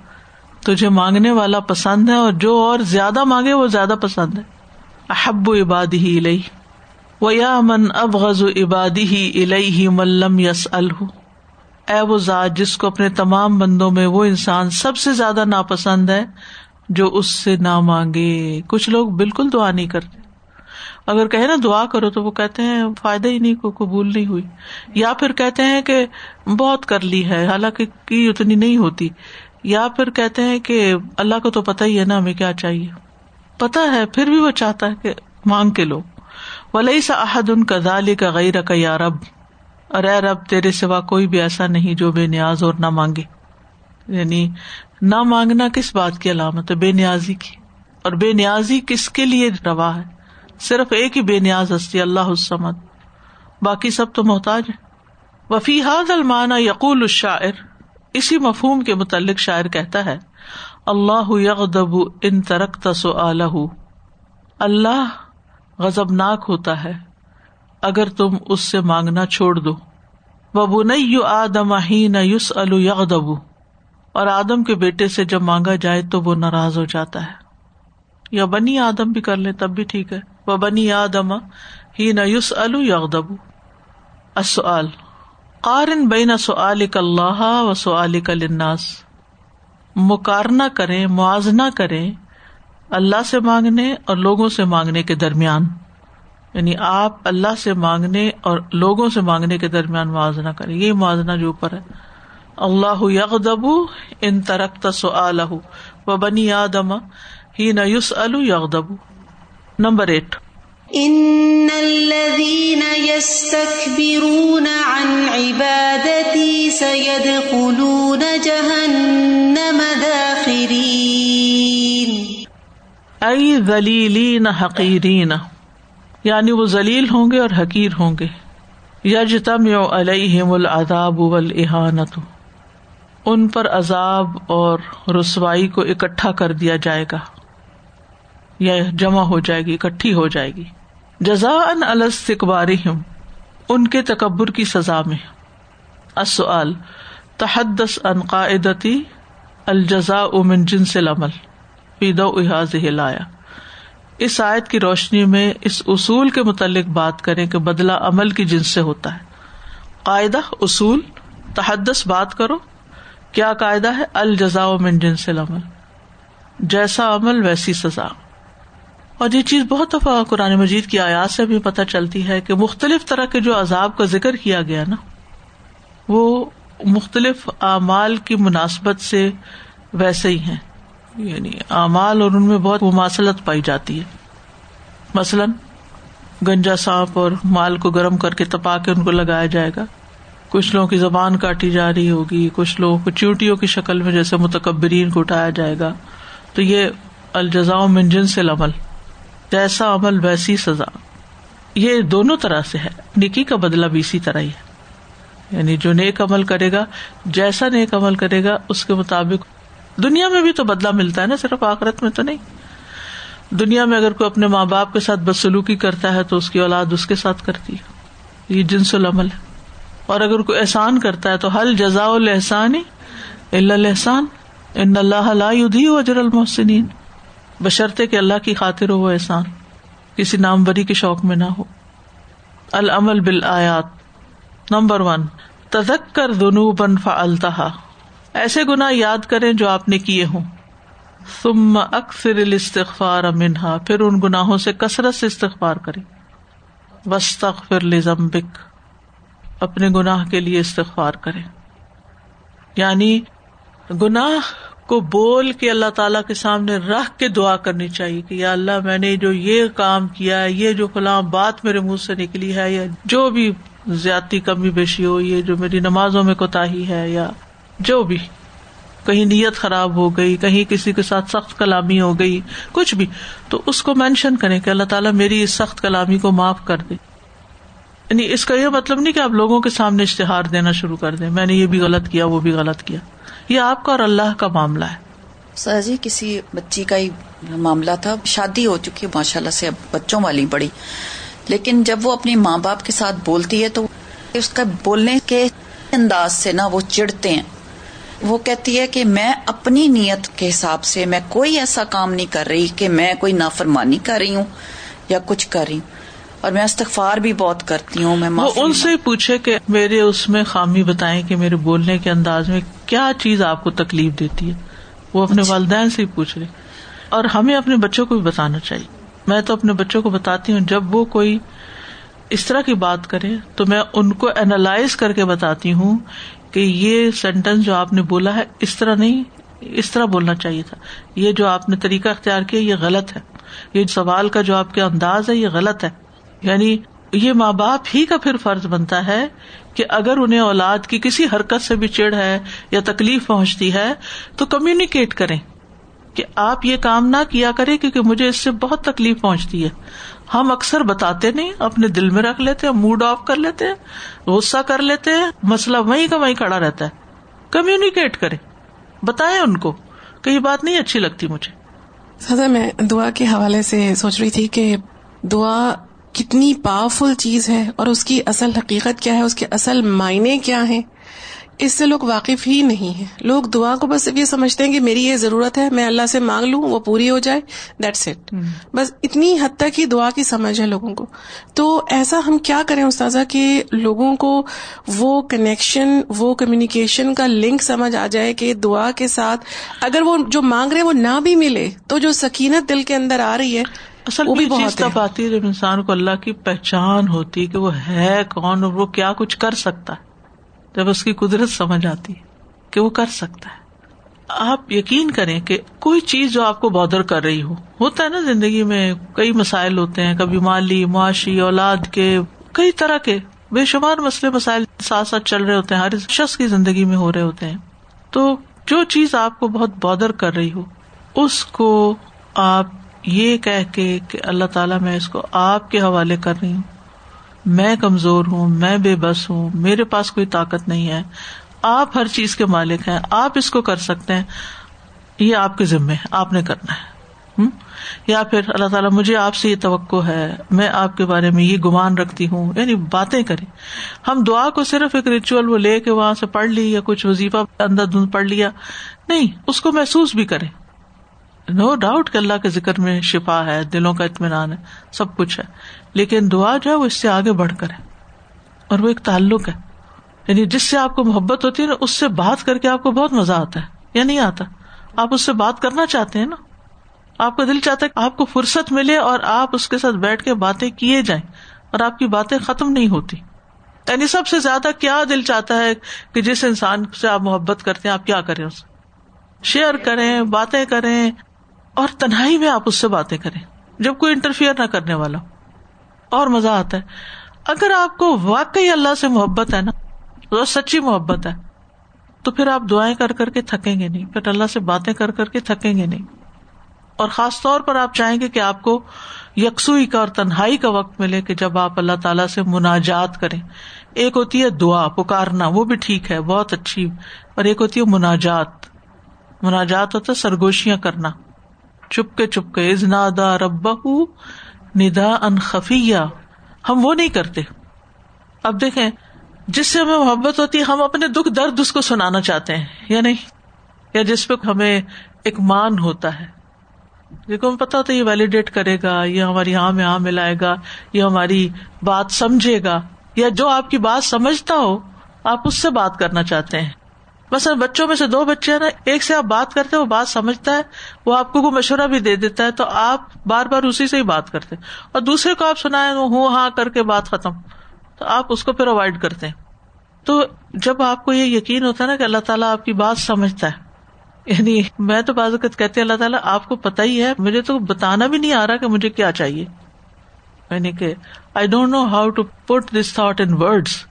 تجھے مانگنے والا پسند ہے اور جو اور زیادہ مانگے وہ زیادہ پسند ہے۔ احب عبادی ہی و یا من اب غز عبادی ہی الہ ملم یس الح اے وہ ذات جس کو اپنے تمام بندوں میں وہ انسان سب سے زیادہ ناپسند ہے، جو اس سے نہ مانگے۔ کچھ لوگ بالکل دعا نہیں کرتے۔ اگر کہ نا دعا کرو تو وہ کہتے ہیں، فائدہ ہی نہیں، کو قبول نہیں ہوئی۔ یا پھر کہتے ہیں کہ بہت کر لی ہے، حالانکہ کی اتنی نہیں ہوتی۔ یا پھر کہتے ہیں کہ اللہ کو تو پتا ہی ہے نا ہمیں کیا چاہیے۔ پتا ہے، پھر بھی وہ چاہتا ہے کہ مانگ کے لو۔ ولی سا عہد ان کا کا غیر کا یا رب. اے رب، تیرے سوا کوئی بھی ایسا نہیں جو بے نیاز اور نہ مانگے. یعنی نہ مانگنا کس بات کی علامت ہے؟ بے نیازی کی. اور بے نیازی کس کے لیے روا ہے؟ صرف ایک ہی بے نیاز ہستی، اللہ حسمت باقی سب تو محتاج ہے وفی حاد المانا یقول الشاعر. اسی مفہوم کے متعلق شاعر کہتا ہے، اللہ یغدب ان ترک تسو اللہ غزبناک ہوتا ہے۔ اگر تم اس سے مانگنا چھوڑ دو۔ ببو نئی آدم ہی نہ یوس الغدب اور آدم کے بیٹے سے جب مانگا جائے تو وہ ناراض ہو جاتا ہے۔ یا بنی آدم بھی کر لیں تب بھی ٹھیک ہے۔ وہ بنی آدم ہی نہ یوس الغدب قارن بین سعال اللہ و سعال الناس مکارنا کریں، موازنہ کریں۔ اللہ سے مانگنے اور لوگوں سے مانگنے کے درمیان یعنی آپ اللہ سے مانگنے اور لوگوں سے مانگنے کے درمیان موازنہ کریں۔ یہ موازنہ جو اوپر ہے۔ اللہ یغدب ان ترکت سعالہ و بنی آدم ہی نہ یوس الغدب نمبر ایٹ۔ ان الذين يستكبرون عن عبادتي سيدخلون جهنم داخرين اي ذليلين حقيرين یعنی وہ ذلیل ہوں گے اور حقیر ہوں گے۔ یجتمع علیہم العذاب والاہانت ان پر عذاب اور رسوائی کو اکٹھا کر دیا جائے گا، یا جمع ہو جائے گی، اکٹھی ہو جائے گی۔ جزا ان الستقبار ان کے تکبر کی سزا میں۔ اصل تحدس ان قاعدتی الجزا امن جن سے لمل احاظ لایا اس آیت کی روشنی میں اس اصول کے متعلق بات کریں کہ بدلا عمل کی جنس سے ہوتا ہے۔ قاعدہ، اصول تحدس بات کرو۔ کیا قاعدہ ہے؟ الجزا من جن سے لمل جیسا عمل ویسی سزا۔ اور یہ چیز بہت دفعہ قرآن مجید کی آیات سے بھی پتہ چلتی ہے کہ مختلف طرح کے جو عذاب کا ذکر کیا گیا نا، وہ مختلف اعمال کی مناسبت سے ویسے ہی ہیں۔ یعنی اعمال اور ان میں بہت مماثلت پائی جاتی ہے۔ مثلاً گنجا سانپ اور مال کو گرم کر کے تپا کے ان کو لگایا جائے گا۔ کچھ لوگوں کی زبان کاٹی جا رہی ہوگی، کچھ لوگوں کو چیوٹیوں کی شکل میں جیسے متکبرین کو اٹھایا جائے گا۔ تو یہ الجزا منجن سے لمل جیسا عمل ویسی سزا۔ یہ دونوں طرح سے ہے نکی کا بدلا بھی اسی طرح ہی ہے۔ یعنی جو نیک عمل کرے گا، جیسا نیک عمل کرے گا، اس کے مطابق دنیا میں بھی تو بدلا ملتا ہے نا، صرف آخرت میں تو نہیں۔ دنیا میں اگر کوئی اپنے ماں باپ کے ساتھ بدسلوکی کرتا ہے تو اس کی اولاد اس کے ساتھ کرتی ہے۔ یہ جنس العمل ہے۔ اور اگر کوئی احسان کرتا ہے تو حل جزا الحسان الحسان ان اللہ اجر المحسنین۔ بشرطے کہ اللہ کی خاطر ہو وہ احسان۔ کسی ناموری کے شوق میں نہ ہو۔ العمل بال آیات نمبر ون۔ تزک کر دنو بن فلتا ایسے گنا یاد کریں جو آپ نے کیے ہوں۔ ثم اکثر الاستغفار منہا، پھر ان گناہوں سے کثرت سے استغفار کرے وسطر لزمبک اپنے گناہ کے لیے استغفار کرے یعنی گناہ کو بول کے اللہ تعالیٰ کے سامنے رکھ کے دعا کرنی چاہیے کہ یا اللہ میں نے جو یہ کام کیا ہے، یہ جو فلاں بات میرے منہ سے نکلی ہے، یا جو بھی زیادتی کمی بیشی ہو، یہ جو میری نمازوں میں کوتا ہے، یا جو بھی کہیں نیت خراب ہو گئی، کہیں کسی کے ساتھ سخت کلامی ہو گئی، کچھ بھی، تو اس کو مینشن کریں کہ اللہ تعالیٰ میری اس سخت کلامی کو معاف کر دے۔ یعنی اس کا یہ مطلب نہیں کہ آپ لوگوں کے سامنے اشتہار دینا شروع کر دیں، میں نے یہ بھی غلط کیا، وہ بھی غلط کیا۔ یہ آپ کا اور اللہ کا معاملہ ہے۔ سر جی کسی بچی کا ہی معاملہ تھا۔ شادی ہو چکی ہے ماشاء اللہ سے اب بچوں والی بڑی۔ لیکن جب وہ اپنی ماں باپ کے ساتھ بولتی ہے تو اس کا بولنے کے انداز سے نا وہ چڑھتے ہیں۔ وہ کہتی ہے کہ میں اپنی نیت کے حساب سے میں کوئی ایسا کام نہیں کر رہی کہ میں کوئی نافرمانی کر رہی ہوں یا کچھ کر رہی ہوں۔ اور میں استغفار بھی بہت کرتی ہوں میں وہ ان سے پوچھے کہ میرے اس میں خامی بتائیں کہ میرے بولنے کے انداز میں کیا چیز آپ کو تکلیف دیتی ہے؟ وہ اپنے اچھا۔ والدین سے ہی پوچھ رہے۔ اور ہمیں اپنے بچوں کو بھی بتانا چاہیے۔ میں تو اپنے بچوں کو بتاتی ہوں جب وہ کوئی اس طرح کی بات کرے تو میں ان کو اینالائز کر کے بتاتی ہوں کہ یہ سینٹینس جو آپ نے بولا ہے، اس طرح نہیں، اس طرح بولنا چاہیے تھا۔ یہ جو آپ نے طریقہ اختیار کیا، یہ غلط ہے۔ یہ سوال کا جو آپ کے انداز ہے، یہ غلط ہے۔ یعنی یہ ماں باپ ہی کا پھر فرض بنتا ہے کہ اگر انہیں اولاد کی کسی حرکت سے بھی چڑ ہے یا تکلیف پہنچتی ہے، تو کمیونیکیٹ کریں کہ آپ یہ کام نہ کیا کرے کیونکہ مجھے اس سے بہت تکلیف پہنچتی ہے۔ ہم اکثر بتاتے نہیں، اپنے دل میں رکھ لیتے ہیں موڈ آف کر لیتے ہیں، غصہ کر لیتے ہیں، مسئلہ وہیں کا وہیں کھڑا رہتا ہے۔ کمیونیکیٹ کرے بتائیں ان کو کہ یہ بات نہیں اچھی لگتی مجھے۔ سزا میں دعا کے حوالے سے سوچ رہی تھی کہ دعا کتنی پاورفل چیز ہے اور اس کی اصل حقیقت کیا ہے، اس کے اصل معنی کیا ہے اس سے لوگ واقف ہی نہیں ہے لوگ دعا کو بس یہ سمجھتے ہیں کہ میری یہ ضرورت ہے میں اللہ سے مانگ لوں وہ پوری ہو جائے دیٹس اٹ بس اتنی حد تک ہی دعا کی سمجھ ہے لوگوں کو۔ تو ایسا ہم کیا کریں استاذہ کہ لوگوں کو وہ کنیکشن وہ کمیونیکیشن کا لنک سمجھ آ جائے کہ دعا کے ساتھ اگر وہ جو مانگ رہے وہ نہ بھی ملے تو جو سکینت دل کے اندر آ رہی ہے اصل وہ بھی بہت تب آتی ہے جب انسان کو اللہ کی پہچان ہوتی کہ وہ ہے کون اور وہ کیا کچھ کر سکتا ہے۔ جب اس کی قدرت سمجھ آتی کہ وہ کر سکتا ہے۔ آپ یقین کریں کہ کوئی چیز جو آپ کو بادر کر رہی ہو، ہوتا ہے نا زندگی میں کئی مسائل ہوتے ہیں، کبھی مالی، معاشی، اولاد کے، کئی طرح کے بے شمار مسئلے، مسائل ساتھ ساتھ چل رہے ہوتے ہیں، ہر شخص کی زندگی میں ہو رہے ہوتے ہیں۔ تو جو چیز آپ کو بہت بادر کر رہی ہو، اس کو آپ یہ کہہ کے کہ اللہ تعالیٰ میں اس کو آپ کے حوالے کر رہی ہوں۔ میں کمزور ہوں، میں بے بس ہوں، میرے پاس کوئی طاقت نہیں ہے۔ آپ ہر چیز کے مالک ہیں، آپ اس کو کر سکتے ہیں۔ یہ آپ کے ذمے آپ نے کرنا ہے۔ یا پھر اللہ تعالیٰ، مجھے آپ سے یہ توقع ہے، میں آپ کے بارے میں یہ گمان رکھتی ہوں۔ یعنی باتیں کریں۔ ہم دعا کو صرف ایک ریچول وہ لے کے وہاں سے پڑھ لی یا کچھ وظیفہ اندر دھند پڑھ لیا۔ نہیں، اس کو محسوس بھی کریں۔ نو ڈاؤٹ کہ اللہ کے ذکر میں شفا ہے، دلوں کا اطمینان ہے، سب کچھ ہے۔ لیکن دعا جو ہے وہ اس سے آگے بڑھ کر ہے اور وہ ایک تعلق ہے۔ یعنی جس سے آپ کو محبت ہوتی ہے نا، اس سے بات کر کے آپ کو بہت مزہ آتا ہے، یا نہیں آتا؟ آپ اس سے بات کرنا چاہتے ہیں نا۔ آپ کا دل چاہتا ہے کہ آپ کو فرصت ملے اور آپ اس کے ساتھ بیٹھ کے باتیں کیے جائیں اور آپ کی باتیں ختم نہیں ہوتی۔ یعنی سب سے زیادہ کیا دل چاہتا ہے کہ جس انسان سے آپ محبت کرتے ہیں، آپ کیا کریں اسے شیئر کریں، باتیں کریں اور تنہائی میں آپ اس سے باتیں کریں، جب کوئی انٹرفیئر نہ کرنے والا اور مزہ آتا ہے۔ اگر آپ کو واقعی اللہ سے محبت ہے نا سچی محبت ہے، تو پھر آپ دعائیں کر کر کے تھکیں گے نہیں۔ پھر اللہ سے باتیں کر کر کے تھکیں گے نہیں۔ اور خاص طور پر آپ چاہیں گے کہ آپ کو یکسوئی کا اور تنہائی کا وقت ملے کہ جب آپ اللہ تعالیٰ سے مناجات کریں۔ ایک ہوتی ہے دعا، پکارنا، وہ بھی ٹھیک ہے، بہت اچھی۔ اور ایک ہوتی ہے مناجات۔ مناجات ہوتا ہے سرگوشیاں کرنا۔ چپ کے چپ کے ازنادا ربا ندا ان خفیہ۔ ہم وہ نہیں کرتے۔ اب دیکھیں، جس سے ہمیں محبت ہوتی ہے، ہم اپنے دکھ درد اس کو سنانا چاہتے ہیں، یا نہیں؟ یا جس پہ ہمیں ایک مان ہوتا ہے۔ دیکھو پتا ہوتا ہے، یہ ویلیڈیٹ کرے گا، یہ ہماری ہاں میں ہاں ملائے گا، یہ ہماری بات سمجھے گا۔ یا جو آپ کی بات سمجھتا ہو، آپ اس سے بات کرنا چاہتے ہیں۔ بس بچوں میں سے دو بچے ہیں نا، ایک سے آپ بات کرتے وہ بات سمجھتا ہے، وہ آپ کو مشورہ بھی دے دیتا ہے، تو آپ بار بار اسی سے ہی بات کرتے اور دوسرے کو آپ سنائے ہوں ہاں کر کے بات ختم۔ تو آپ اس کو پھر اوائڈ کرتے ہیں۔ تو جب آپ کو یہ یقین ہوتا ہے نا کہ اللہ تعالیٰ آپ کی بات سمجھتا ہے یعنی میں تو بازوقت کہتے اللہ تعالیٰ، آپ کو پتا ہی ہے، مجھے تو بتانا بھی نہیں آ رہا کہ مجھے کیا چاہیے۔ یعنی کہ I don't know how to put this thought in words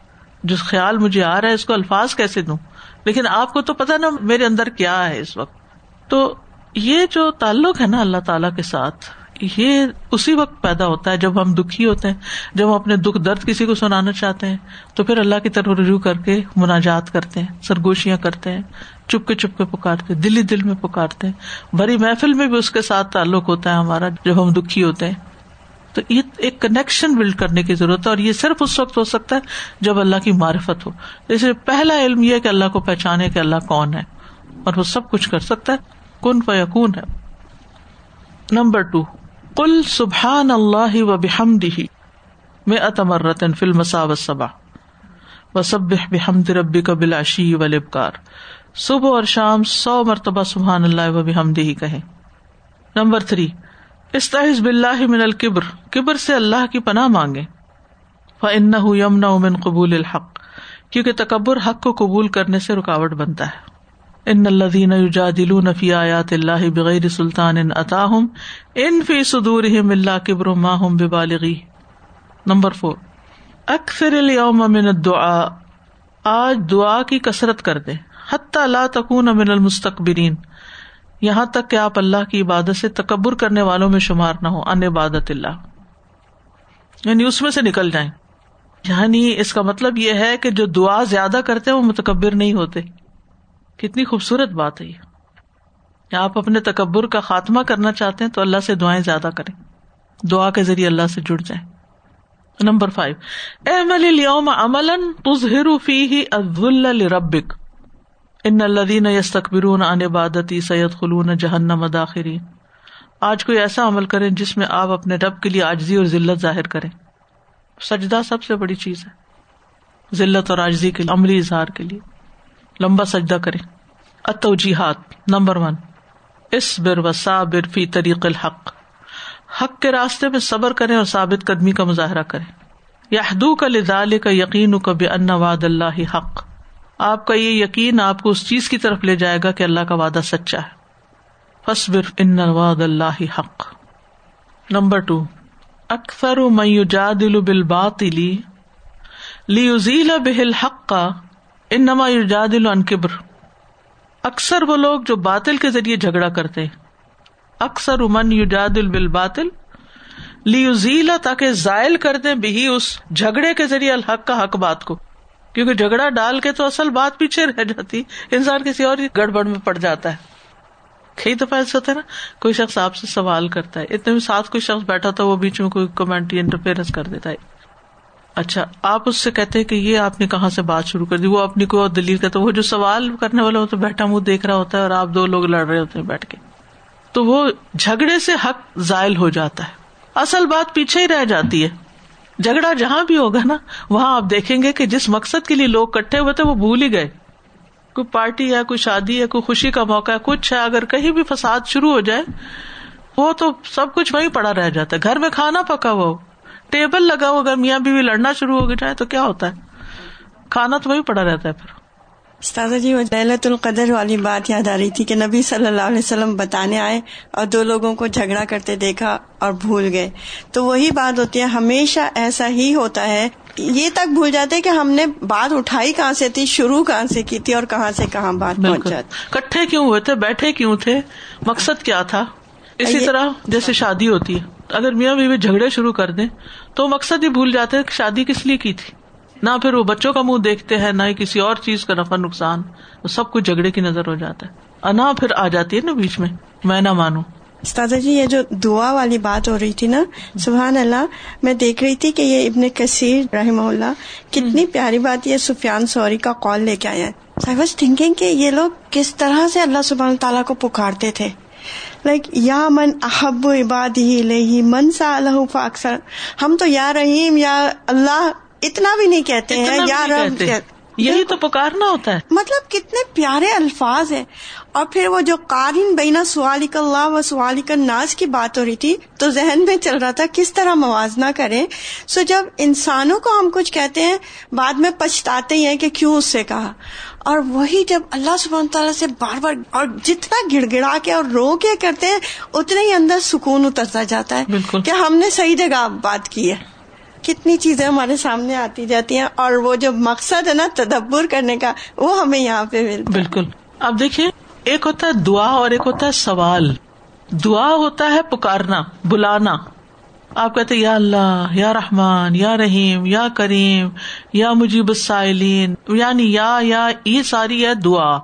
جو خیال مجھے آ رہا ہے، اس کو الفاظ کیسے دوں؟ لیکن آپ کو تو پتا نا میرے اندر کیا ہے اس وقت۔ تو یہ جو تعلق ہے نا اللہ تعالی کے ساتھ، یہ اسی وقت پیدا ہوتا ہے جب ہم دکھی ہوتے ہیں، جب ہم اپنے دکھ درد کسی کو سنانا چاہتے ہیں، تو پھر اللہ کی طرف رجوع کر کے مناجات کرتے ہیں، سرگوشیاں کرتے ہیں چپ کے چپ کے پکارتے دلی دل میں پکارتے ہیں۔ بڑی محفل میں بھی اس کے ساتھ تعلق ہوتا ہے ہمارا، جب ہم دکھی ہوتے ہیں۔ تو یہ ایک کنیکشن بلڈ کرنے کی ضرورت ہے اور یہ صرف اس وقت ہو سکتا ہے جب اللہ کی معرفت ہو۔ جیسے پہلا علم یہ کہ اللہ کو پہچانے کہ اللہ کون ہے اور وہ سب کچھ کر سکتا ہے۔ کن فیقون ہے۔ نمبر ٹو کل سبحان اللہ و بحمد ہی میں اتمرتن فلم صبا و سب بحمد ربی کا بلاشی و لبکار صبح اور شام سو مرتبہ سبحان اللہ و بحمد ہی کہیں۔ Number three. استحز بلّہ من القبر کبر سے اللہ کی پناہ مانگے۔ فن یمن من قبول الحق، کیونکہ تکبر حق کو قبول کرنے سے رکاوٹ بنتا ہے۔ ان الدین یجادلون فی آیات اللہ بغیر سلطان ان عطاہم ان فی صدورہم اللہ کبر ما ہم ببالغی نمبر فور اکثر اليوم من الدعاء، آج دعا کی کثرت کر دے۔ حتی لا تکون من المستقبرین یہاں تک کہ آپ اللہ کی عبادت سے تکبر کرنے والوں میں شمار نہ ہو ان عبادت اللہ۔ یعنی اس میں سے نکل جائیں۔ یعنی اس کا مطلب یہ ہے کہ جو دعا زیادہ کرتے وہ متکبر نہیں ہوتے۔ کتنی خوبصورت بات ہے یہ۔ آپ اپنے تکبر کا خاتمہ کرنا چاہتے ہیں تو اللہ سے دعائیں زیادہ کریں۔ دعا کے ذریعے اللہ سے جڑ جائیں۔ Number five. احمل اليوم عملا تظہر فیہ لربک۔ ان الذین یستکبرون عن عبادتی سیدخلون جہنم داخرین۔ آج کوئی ایسا عمل کریں جس میں آپ اپنے رب کے لیے آجزی اور ذلت ظاہر کریں۔ سجدہ سب سے بڑی چیز ہے۔ ذلت اور آجزی کے لیے، عملی اظہار کے لیے۔ لمبا سجدہ کریں۔ اتوجیحات نمبر ون۔ اس بر و صابر فی طریق الحق۔ حق کے راستے میں صبر کریں اور ثابت قدمی کا مظاہرہ کریں۔ یادو کا لدال کا یقین کب ان واد اللہ حق۔ آپ کا یہ یقین آپ کو اس چیز کی طرف لے جائے گا کہ اللہ کا وعدہ سچا ہے۔ فصبر ان واد اللہ حق۔ نمبر ٹو اکثر میوجادل بالباطل لیزیل بہل حق کا ان نما کبر۔ اکثر وہ لوگ جو باطل کے ذریعے جھگڑا کرتے ہیں۔ اکثر امن یوجاد البل باطل تاکہ زائل کر دیں بھی اس جھگڑے کے ذریعے الحق کا حق بات کو۔ کیونکہ جھگڑا ڈال کے تو اصل بات پیچھے رہ جاتی انسان کسی اور گڑبڑ میں پڑ جاتا ہے۔ کئی دفعہ ایسا ہوتا ہے نا، کوئی شخص آپ سے سوال کرتا ہے۔ اتنے میں ساتھ کوئی شخص بیٹھا تھا وہ بیچ میں کوئی کمنٹ انٹرفیئرنس کر دیتا ہے۔ اچھا آپ اس سے کہتے ہیں کہ یہ آپ نے کہاں سے بات شروع کر دی؟ وہ اپنی کوئی اور دلیل کرتا وہ جو سوال کرنے والا ہوتا ہے، بیٹھا منہ دیکھ رہا ہوتا ہے اور آپ دو لوگ لڑ رہے ہوتے ہیں بیٹھ کے۔ تو وہ جھگڑے سے حق زائل ہو جاتا ہے۔ اصل بات پیچھے ہی رہ جاتی ہے۔ جھگڑا جہاں بھی ہوگا نا، وہاں آپ دیکھیں گے کہ جس مقصد کے لیے لوگ کٹھے ہوئے تھے، وہ بھول ہی گئے۔ کوئی پارٹی ہے کوئی شادی ہے کوئی خوشی کا موقع ہے کچھ ہے، اگر کہیں بھی فساد شروع ہو جائے، وہ تو سب کچھ وہیں پڑا رہ جاتا ہے۔ گھر میں کھانا پکا ہوا ٹیبل لگا ہوا اگر میاں بیوی لڑنا شروع ہو جائے تو کیا ہوتا ہے؟ کھانا تو وہی پڑا رہتا ہے پھر۔ استاذہ جی وہ للت القدر والی بات یاد آ رہی تھی کہ نبی صلی اللہ علیہ وسلم بتانے آئے اور دو لوگوں کو جھگڑا کرتے دیکھا اور بھول گئے۔ تو وہی بات ہوتی ہے ہمیشہ ایسا ہی ہوتا ہے۔ یہ تک بھول جاتے کہ ہم نے بات اٹھائی کہاں سے تھی شروع کہاں سے کی تھی اور کہاں سے کہاں بات پہنچ جاتی کٹھے کیوں ہوئے تھے؟ بیٹھے کیوں تھے؟ مقصد کیا تھا؟ اسی طرح جیسے شادی ہوتی ہے۔ اگر میاں بیوی جھگڑے شروع کر دیں تو مقصد ہی بھول جاتے کہ شادی کس لیے کی تھی؟ نہ پھر وہ بچوں کا منہ دیکھتے ہیں نہ ہی کسی اور چیز کا نفع نقصان سب کچھ جھگڑے کی نظر ہو جاتا ہے۔ انا پھر آ جاتی ہے نا بیچ میں۔ میں نہ مانوں۔ استاذہ جی یہ جو دعا والی بات ہو رہی تھی نا سبحان اللہ میں دیکھ رہی تھی کہ یہ ابن کثیر رحم اللہ کتنی پیاری بات یہ سفیان سوری کا کال لے کے آیا واز تھنکنگ کہ یہ لوگ کس طرح سے اللہ سبحان تعالیٰ کو پکارتے تھے۔ لائک یا من احب عباد ہی من سا اللہ اکثر ہم تو یا رحیم یا اللہ اتنا بھی نہیں کہتے ہیں یار یہی تو پکارنا ہوتا ہے۔ مطلب کتنے پیارے الفاظ ہیں۔ اور پھر وہ جو قارن بینا سوالی اللہ و سوالی ناز کی بات ہو رہی تھی تو ذہن میں چل رہا تھا کس طرح موازنہ کریں۔ سو جب انسانوں کو ہم کچھ کہتے ہیں بعد میں پچھتاتے ہیں کہ کیوں اس سے کہا۔ اور وہی جب اللہ سبحانہ تعالیٰ سے بار بار اور جتنا گڑ گڑا کے اور رو کے کرتے ہیں اتنے ہی اندر سکون اترتا جاتا ہے کہ ہم نے صحیح جگہ بات کی ہے۔ کتنی چیزیں ہمارے سامنے آتی جاتی ہیں اور وہ جو مقصد ہے نا تدبر کرنے کا، وہ ہمیں یہاں پہ ملتا بالکل۔ اب دیکھیے ایک ہوتا ہے دعا اور ایک ہوتا ہے سوال۔ دعا ہوتا ہے پکارنا، بلانا۔ آپ کہتے یا اللہ، یا رحمان، یا رحیم، یا کریم، یا مجیب السائلین یعنی یا یا یہ ساری ہے دعا۔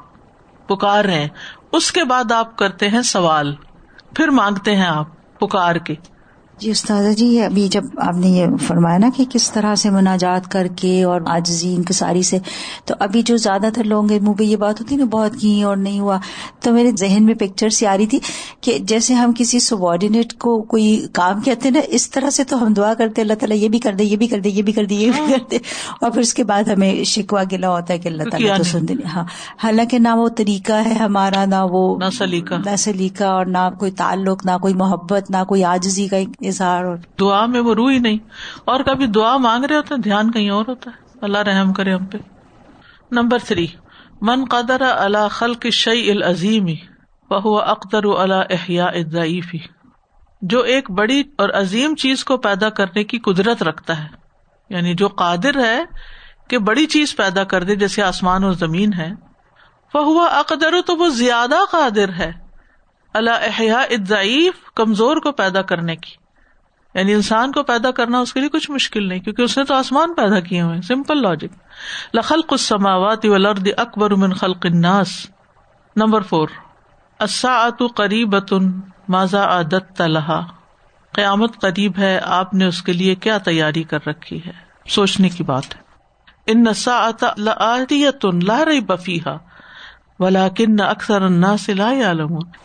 پکار رہے اس کے بعد آپ کرتے ہیں سوال۔ پھر مانگتے ہیں آپ پکار کے۔ جی استاذہ جی ابھی جب آپ نے یہ فرمایا نا کہ کس طرح سے مناجات کر کے اور آجزی انکساری سے تو ابھی جو زیادہ تر کے منہ پہ یہ بات ہوتی نا بہت کی اور نہیں ہوا۔ تو میرے ذہن میں پکچر سی آ رہی تھی کہ جیسے ہم کسی سبارڈینیٹ کو کوئی کام کہتے نا اس طرح سے تو ہم دعا کرتے اللہ تعالیٰ یہ بھی کر دے یہ بھی کر دے یہ بھی کر دے یہ بھی کر دے۔ اور پھر اس کے بعد ہمیں شکوا گلا ہوتا ہے کہ اللہ تعالیٰ تو سن دیں ہاں۔ حالانکہ نہ وہ طریقہ ہے ہمارا نہ وہ نہ سلیقہ۔ نہ سلیقہ اور نہ کوئی تعلق نہ کوئی محبت نہ کوئی آجزی کا اظہار اور دعا میں وہ روح ہی نہیں۔ اور کبھی دعا مانگ رہے ہوتے ہیں، دھیان کہیں اور ہوتا ہے۔ اللہ رحم کرے ہم پہ۔ Number three. من قدر اللہ خل کی شعی العظیم وہ اختر اللہ احیا ضعیفی جو ایک بڑی اور عظیم چیز کو پیدا کرنے کی قدرت رکھتا ہے۔ یعنی جو قادر ہے کہ بڑی چیز پیدا کر دے، جیسے آسمان اور زمین ہے۔ وہ ہوا اقدر تو وہ زیادہ قادر ہے اللہ احیا ضعیف کمزور کو پیدا کرنے کی۔ یعنی انسان کو پیدا کرنا اس کے لیے کچھ مشکل نہیں، کیونکہ اس نے تو آسمان پیدا کیے ہوئے سمپل لاجک لخل السماوات والارض اکبر من خلق الناس۔ نمبر فور اساعت قریب ماضا عادت تلحا قیامت قریب ہے، آپ نے اس کے لیے کیا تیاری کر رکھی ہے؟ سوچنے کی بات ہے۔ ان نسا لا رہی بفیحا ولاکن اکثر الناس لا يعلمون۔